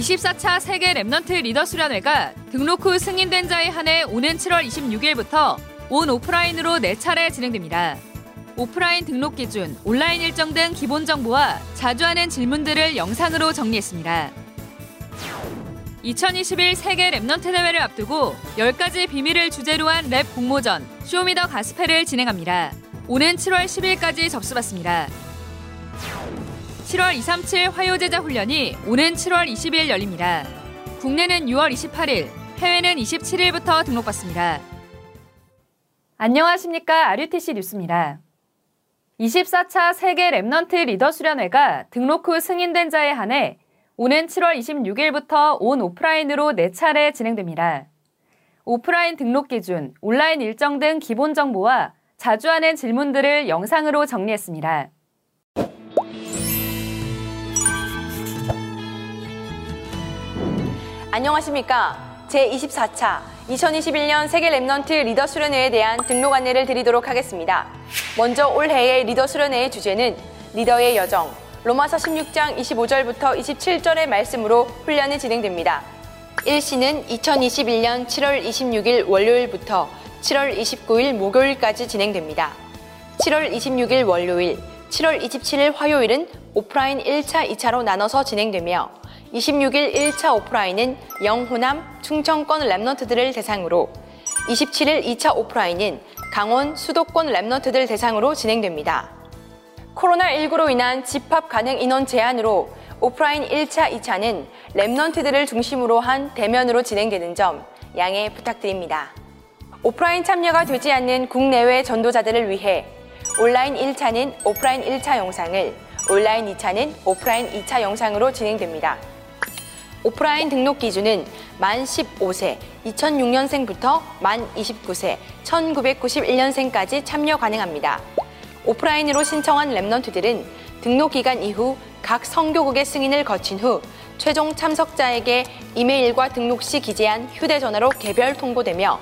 24차 세계 Remnant 리더 수련회가 등록 후 승인된 자에 한해 오는 7월 26일부터 온 오프라인으로 4차례 진행됩니다. 오프라인 등록 기준, 온라인 일정 등 기본 정보와 자주 하는 질문들을 영상으로 정리했습니다. 2021 세계 Remnant 대회를 앞두고 10가지 비밀을 주제로 한 랩 공모전 Show Me The Gospel을 진행합니다. 오는 7월 10일까지 접수받습니다. 7월 237 화요제자 훈련이 오는 7월 20일 열립니다. 국내는 6월 28일, 해외는 27일부터 등록받습니다. 안녕하십니까. RUTC 뉴스입니다. 24차 세계 Remnant 리더 수련회가 등록 후 승인된 자에 한해 오는 7월 26일부터 온 오프라인으로 4차례 진행됩니다. 오프라인 등록 기준, 온라인 일정 등 기본 정보와 자주 하는 질문들을 영상으로 정리했습니다. 안녕하십니까. 제24차 2021년 세계 Remnant 리더 수련회에 대한 등록 안내를 드리도록 하겠습니다. 먼저 올해의 리더 수련회의 주제는 리더의 여정, 로마서 16장 25절부터 27절의 말씀으로 훈련이 진행됩니다. 일시는 2021년 7월 26일 월요일부터 7월 29일 목요일까지 진행됩니다. 7월 26일 월요일, 7월 27일 화요일은 오프라인 1차, 2차로 나눠서 진행되며 26일 1차 오프라인은 영호남, 충청권 Remnant들을 대상으로 27일 2차 오프라인은 강원, 수도권 Remnant들 대상으로 진행됩니다. 코로나19로 인한 집합 가능 인원 제한으로 오프라인 1차, 2차는 Remnant들을 중심으로 한 대면으로 진행되는 점 양해 부탁드립니다. 오프라인 참여가 되지 않는 국내외 전도자들을 위해 온라인 1차는 오프라인 1차 영상을, 온라인 2차는 오프라인 2차 영상으로 진행됩니다. 오프라인 등록 기준은 만 15세, 2006년생부터 만 29세, 1991년생까지 참여 가능합니다. 오프라인으로 신청한 랩넌트들은 등록 기간 이후 각 성교국의 승인을 거친 후 최종 참석자에게 이메일과 등록 시 기재한 휴대전화로 개별 통보되며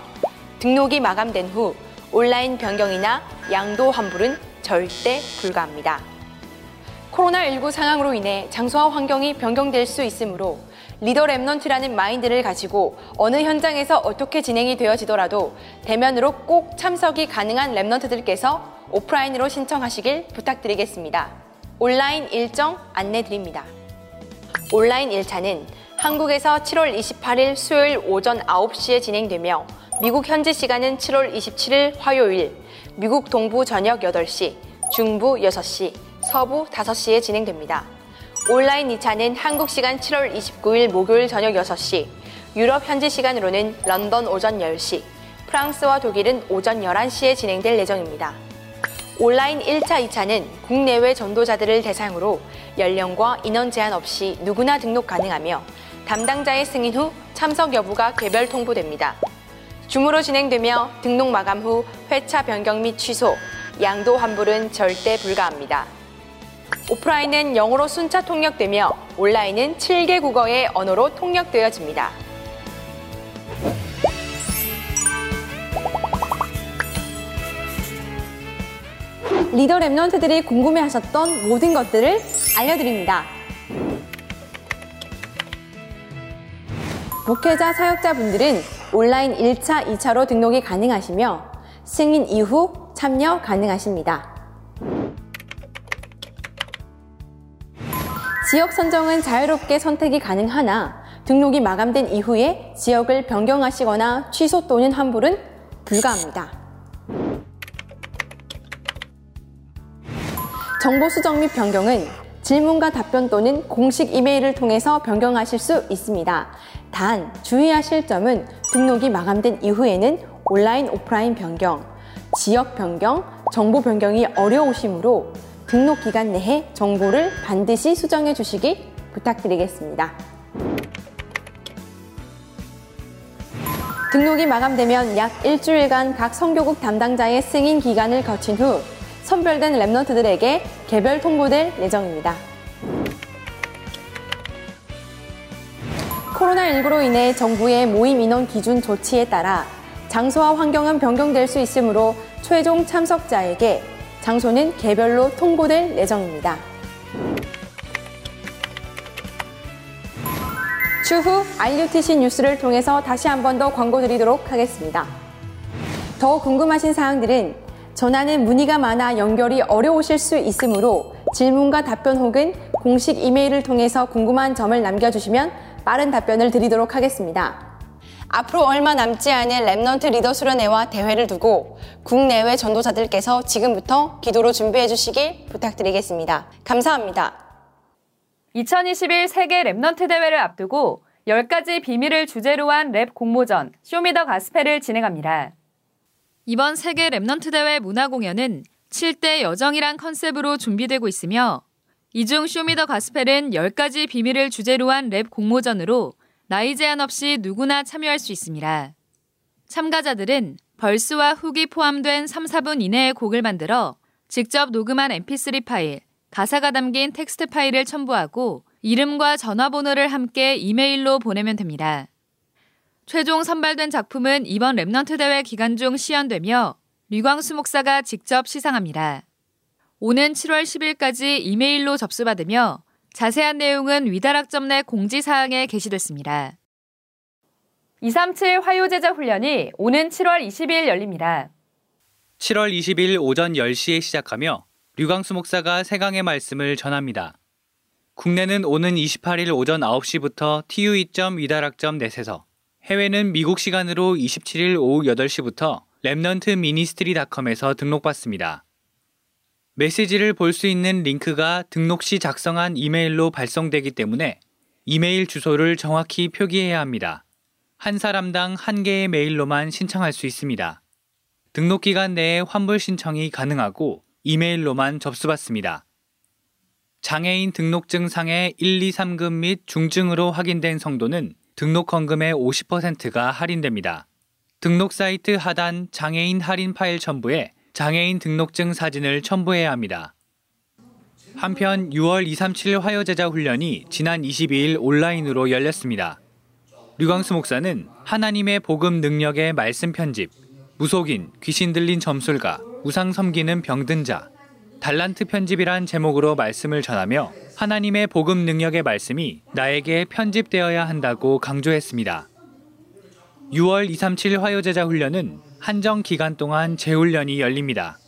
등록이 마감된 후 온라인 변경이나 양도 환불은 절대 불가합니다. 코로나19 상황으로 인해 장소와 환경이 변경될 수 있으므로 리더 Remnant라는 마인드를 가지고 어느 현장에서 어떻게 진행이 되어지더라도 대면으로 꼭 참석이 가능한 Remnant들께서 오프라인으로 신청하시길 부탁드리겠습니다. 온라인 일정 안내 드립니다. 온라인 1차는 한국에서 7월 28일 수요일 오전 9시에 진행되며 미국 현지 시간은 7월 27일 화요일, 미국 동부 저녁 8시, 중부 6시, 서부 5시에 진행됩니다. 온라인 2차는 한국 시간 7월 29일 목요일 저녁 6시, 유럽 현지 시간으로는 런던 오전 10시, 프랑스와 독일은 오전 11시에 진행될 예정입니다. 온라인 1차, 2차는 국내외 전도자들을 대상으로 연령과 인원 제한 없이 누구나 등록 가능하며 담당자의 승인 후 참석 여부가 개별 통보됩니다. 줌으로 진행되며 등록 마감 후 회차 변경 및 취소, 양도 환불은 절대 불가합니다. 오프라인은 영어로 순차 통역되며 온라인은 7개 국어의 언어로 통역되어집니다. 리더 랩런트들이 궁금해하셨던 모든 것들을 알려드립니다. 목회자 사역자분들은 온라인 1차, 2차로 등록이 가능하시며 승인 이후 참여 가능하십니다. 지역 선정은 자유롭게 선택이 가능하나 등록이 마감된 이후에 지역을 변경하시거나 취소 또는 환불은 불가합니다. 정보 수정 및 변경은 질문과 답변 또는 공식 이메일을 통해서 변경하실 수 있습니다. 단 주의하실 점은 등록이 마감된 이후에는 온라인 오프라인 변경, 지역 변경, 정보 변경이 어려우시므로 등록 기간 내에 정보를 반드시 수정해 주시기 부탁드리겠습니다. 등록이 마감되면 약 일주일간 각 선교국 담당자의 승인 기간을 거친 후 선별된 랩런트들에게 개별 통보될 예정입니다. 코로나19로 인해 정부의 모임 인원 기준 조치에 따라 장소와 환경은 변경될 수 있으므로 최종 참석자에게 장소는 개별로 통보될 예정입니다. 추후 RUTC 뉴스를 통해서 다시 한 번 더 광고 드리도록 하겠습니다. 더 궁금하신 사항들은 전화는 문의가 많아 연결이 어려우실 수 있으므로 질문과 답변 혹은 공식 이메일을 통해서 궁금한 점을 남겨주시면 빠른 답변을 드리도록 하겠습니다. 앞으로 얼마 남지 않은 Remnant 리더 수련회와 대회를 두고 국내외 전도자들께서 지금부터 기도로 준비해 주시길 부탁드리겠습니다. 감사합니다. 2021 세계 Remnant 대회를 앞두고 10가지 비밀을 주제로 한 랩 공모전 Show Me The Gospel을 진행합니다. 이번 세계 Remnant 대회 문화 공연은 7대 여정이란 컨셉으로 준비되고 있으며 이중 Show Me The Gospel은 10가지 비밀을 주제로 한 랩 공모전으로 나이 제한 없이 누구나 참여할 수 있습니다. 참가자들은 verse와 hook이 포함된 3, 4분 이내의 곡을 만들어 직접 녹음한 mp3 파일, 가사가 담긴 텍스트 파일을 첨부하고 이름과 전화번호를 함께 이메일로 보내면 됩니다. 최종 선발된 작품은 이번 Remnant 대회 기간 중 시연되며 류광수 목사가 직접 시상합니다. 오는 7월 10일까지 이메일로 접수받으며 자세한 내용은 위다락점 net 공지사항에 게시됐습니다. 237 화요제자 훈련이 오는 7월 20일 열립니다. 7월 20일 오전 10시에 시작하며 류광수 목사가 세 강의 말씀을 전합니다. 국내는 오는 28일 오전 9시부터 tue.위다락점 net에서 해외는 미국 시간으로 27일 오후 8시부터 Remnant Ministry닷컴에서 등록받습니다. 메시지를 볼 수 있는 링크가 등록 시 작성한 이메일로 발송되기 때문에 이메일 주소를 정확히 표기해야 합니다. 한 사람당 한 개의 메일로만 신청할 수 있습니다. 등록 기간 내에 환불 신청이 가능하고 이메일로만 접수받습니다. 장애인 등록증 상의 1, 2, 3급 및 중증으로 확인된 성도는 등록 헌금의 50%가 할인됩니다. 등록 사이트 하단 장애인 할인 파일 첨부에 장애인 등록증 사진을 첨부해야 합니다. 한편 6월 237 화요제자 훈련이 지난 22일 온라인으로 열렸습니다. 류광수 목사는 하나님의 복음 능력의 말씀 편집, 무속인, 귀신 들린 점술가, 우상 섬기는 병든 자, 달란트 편집이란 제목으로 말씀을 전하며 하나님의 복음 능력의 말씀이 나에게 편집되어야 한다고 강조했습니다. 6월 237 화요제자 훈련은 한정 기간 동안 재훈련이 열립니다.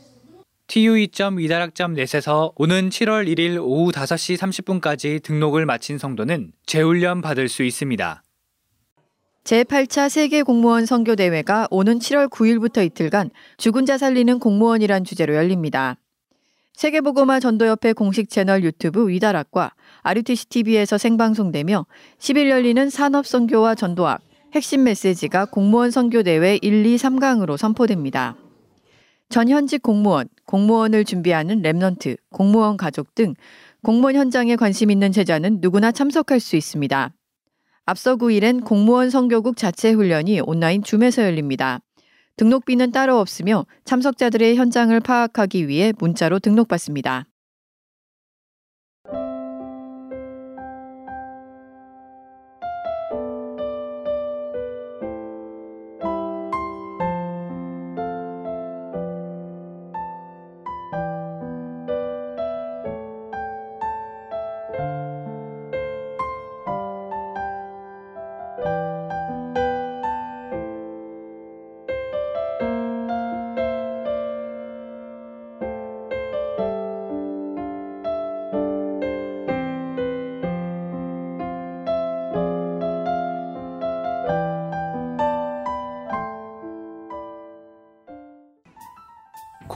tue.위다락점.net에서 오는 7월 1일 오후 5시 30분까지 등록을 마친 성도는 재훈련 받을 수 있습니다. 제8차 세계 공무원 선교대회가 오는 7월 9일부터 이틀간 죽은 자 살리는 공무원이란 주제로 열립니다. 세계복음화 전도협회 공식 채널 유튜브 위다락과 RUTC TV에서 생방송되며 10일 열리는 산업선교와 전도학, 핵심 메시지가 공무원 선교대회 1, 2, 3강으로 선포됩니다. 전 현직 공무원, 공무원을 준비하는 Remnant, 공무원 가족 등 공무원 현장에 관심 있는 제자는 누구나 참석할 수 있습니다. 앞서 9일엔 공무원 선교국 자체 훈련이 온라인 Zoom에서 열립니다. 등록비는 따로 없으며 참석자들의 현장을 파악하기 위해 문자로 등록받습니다.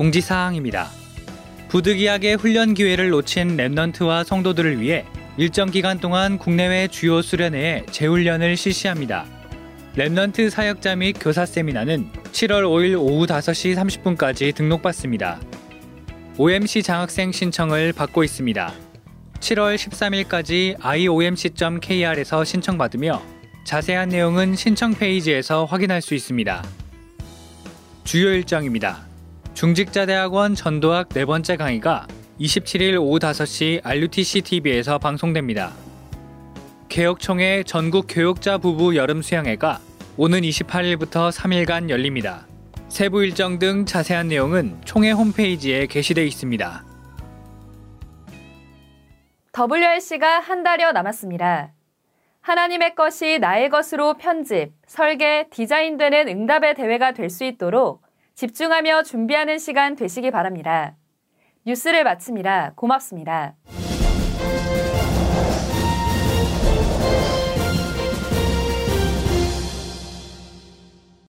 공지사항입니다. 부득이하게 훈련 기회를 놓친 Remnant와 성도들을 위해 일정 기간 동안 국내외 주요 수련회에 재훈련을 실시합니다. Remnant 사역자 및 교사 세미나는 7월 5일 오후 5시 30분까지 등록받습니다. OMC 장학생 신청을 받고 있습니다. 7월 13일까지 iomc.kr에서 신청받으며 자세한 내용은 신청 페이지에서 확인할 수 있습니다. 주요 일정입니다. 중직자대학원 전도학 네 번째 강의가 27일 오후 5시 RUTC TV에서 방송됩니다. 개혁총회 전국 교육자 부부 여름 수양회가 오는 28일부터 3일간 열립니다. 세부 일정 등 자세한 내용은 총회 홈페이지에 게시되어 있습니다. WRC가 한 달여 남았습니다. 하나님의 것이 나의 것으로 편집, 설계, 디자인되는 응답의 대회가 될 수 있도록 집중하며 준비하는 시간 되시기 바랍니다. 뉴스를 마칩니다. 고맙습니다.